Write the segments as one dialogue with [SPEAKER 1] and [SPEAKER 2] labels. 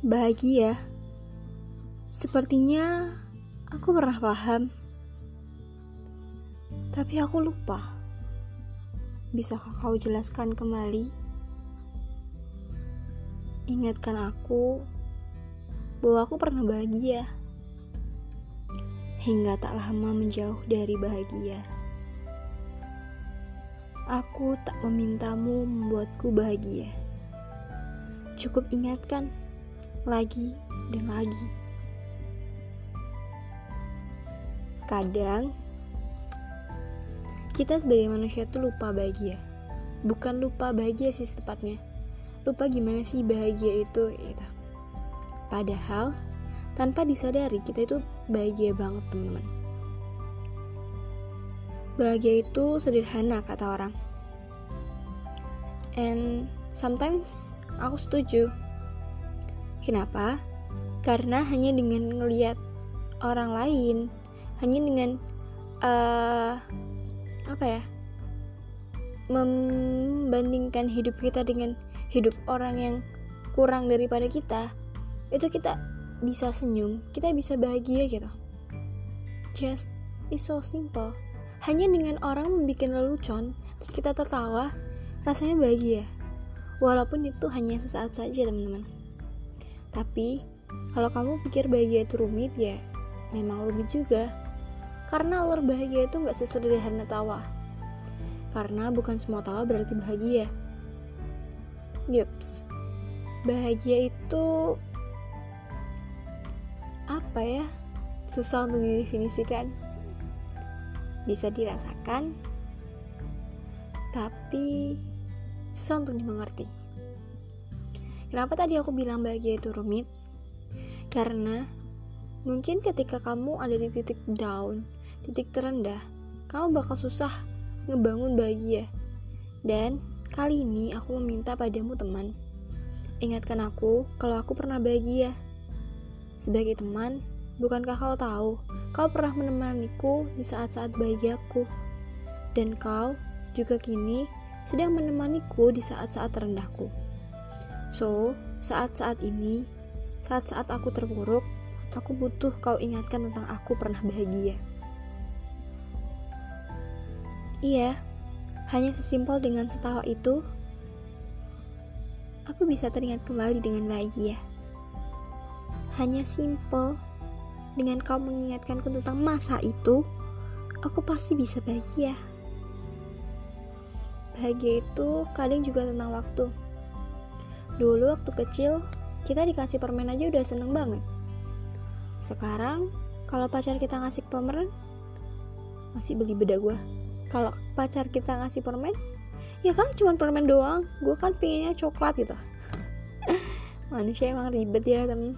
[SPEAKER 1] Bahagia. Sepertinya aku pernah paham. Tapi aku lupa. Bisakah kau jelaskan kembali? Ingatkan aku bahwa aku pernah bahagia. Hingga tak lama menjauh dari bahagia. Aku tak memintamu membuatku bahagia. Cukup ingatkan lagi dan lagi. Kadang kita sebagai manusia tuh lupa bahagia. Bukan lupa bahagia sih tepatnya. Lupa gimana sih bahagia itu gitu. Padahal tanpa disadari kita itu bahagia banget teman-teman. Bahagia itu sederhana kata orang. And sometimes aku setuju Kenapa? Karena hanya dengan ngelihat orang lain, hanya dengan uh, apa ya? membandingkan hidup kita dengan hidup orang yang kurang daripada kita, itu kita bisa senyum, kita bisa bahagia gitu. Just is so simple. Hanya dengan orang membuat lelucon, terus kita tertawa, rasanya bahagia. Walaupun itu hanya sesaat saja, teman-teman. Tapi, kalau kamu pikir bahagia itu rumit ya, memang rumit juga. Karena alur bahagia itu nggak sesederhana tawa. Karena bukan semua tawa berarti bahagia. Yups, bahagia itu apa ya? Susah untuk didefinisikan. Bisa dirasakan, tapi susah untuk dimengerti. Kenapa tadi aku bilang bahagia itu rumit? Karena mungkin ketika kamu ada di titik down, titik terendah, kamu bakal susah ngebangun bahagia. Dan kali ini aku meminta padamu teman, ingatkan aku kalau aku pernah bahagia. Sebagai teman, bukankah kau tahu, kau pernah menemaniku di saat-saat bahagiaku. Dan kau juga kini sedang menemaniku di saat-saat terendahku. So, saat-saat ini, saat-saat aku terpuruk, aku butuh kau ingatkan tentang aku pernah bahagia. Iya, hanya sesimpel dengan setawa itu, aku bisa teringat kembali dengan bahagia. Hanya simpel, dengan kau mengingatkanku tentang masa itu, aku pasti bisa bahagia. Bahagia itu kadang juga tentang waktu. Dulu waktu kecil, kita dikasih permen aja udah seneng banget. Sekarang, kalau pacar kita ngasih permen, masih beli beda gue. Kalau pacar kita ngasih permen, ya kan cuma permen doang. Gue kan pinginnya coklat gitu. Manusia emang ribet ya temen.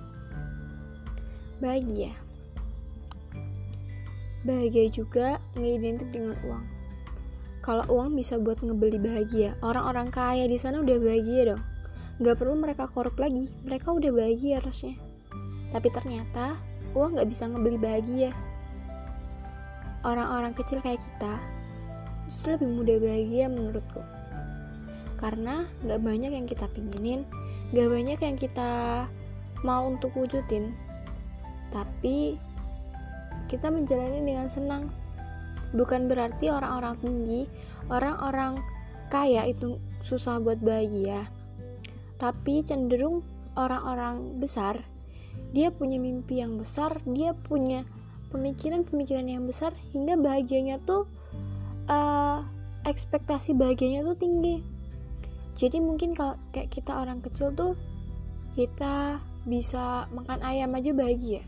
[SPEAKER 1] Bahagia. Bahagia juga ngeidentik dengan uang. Kalau uang bisa buat ngebeli bahagia, orang-orang kaya di sana udah bahagia dong Gak perlu mereka korup lagi, mereka udah bahagia harusnya. Tapi ternyata uang gak bisa ngebeli bahagia. Orang-orang kecil kayak kita justru lebih mudah bahagia menurutku. Karena gak banyak yang kita pinginin, gak banyak yang kita mau untuk wujudin. Tapi kita menjalani dengan senang. Bukan berarti orang-orang tinggi, orang-orang kaya itu susah buat bahagia. Tapi cenderung orang-orang besar dia punya mimpi yang besar dia punya pemikiran-pemikiran yang besar hingga bahagianya tuh uh, ekspektasi bahagianya tuh tinggi. Jadi mungkin kalau kayak kita orang kecil tuh kita bisa makan ayam aja bahagia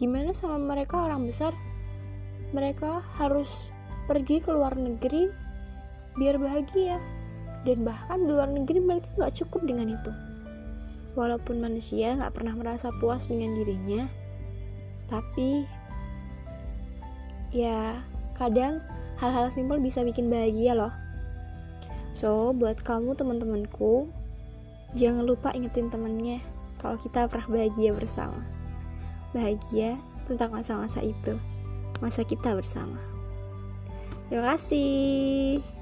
[SPEAKER 1] gimana sama mereka orang besar mereka harus pergi ke luar negeri biar bahagia dan bahkan di luar negeri mereka nggak cukup dengan itu. Walaupun manusia nggak pernah merasa puas dengan dirinya, tapi ya kadang hal-hal simpel bisa bikin bahagia loh. So, buat kamu teman-temanku, jangan lupa ingetin temennya kalau kita pernah bahagia bersama. Bahagia tentang masa-masa itu, masa kita bersama. Terima kasih.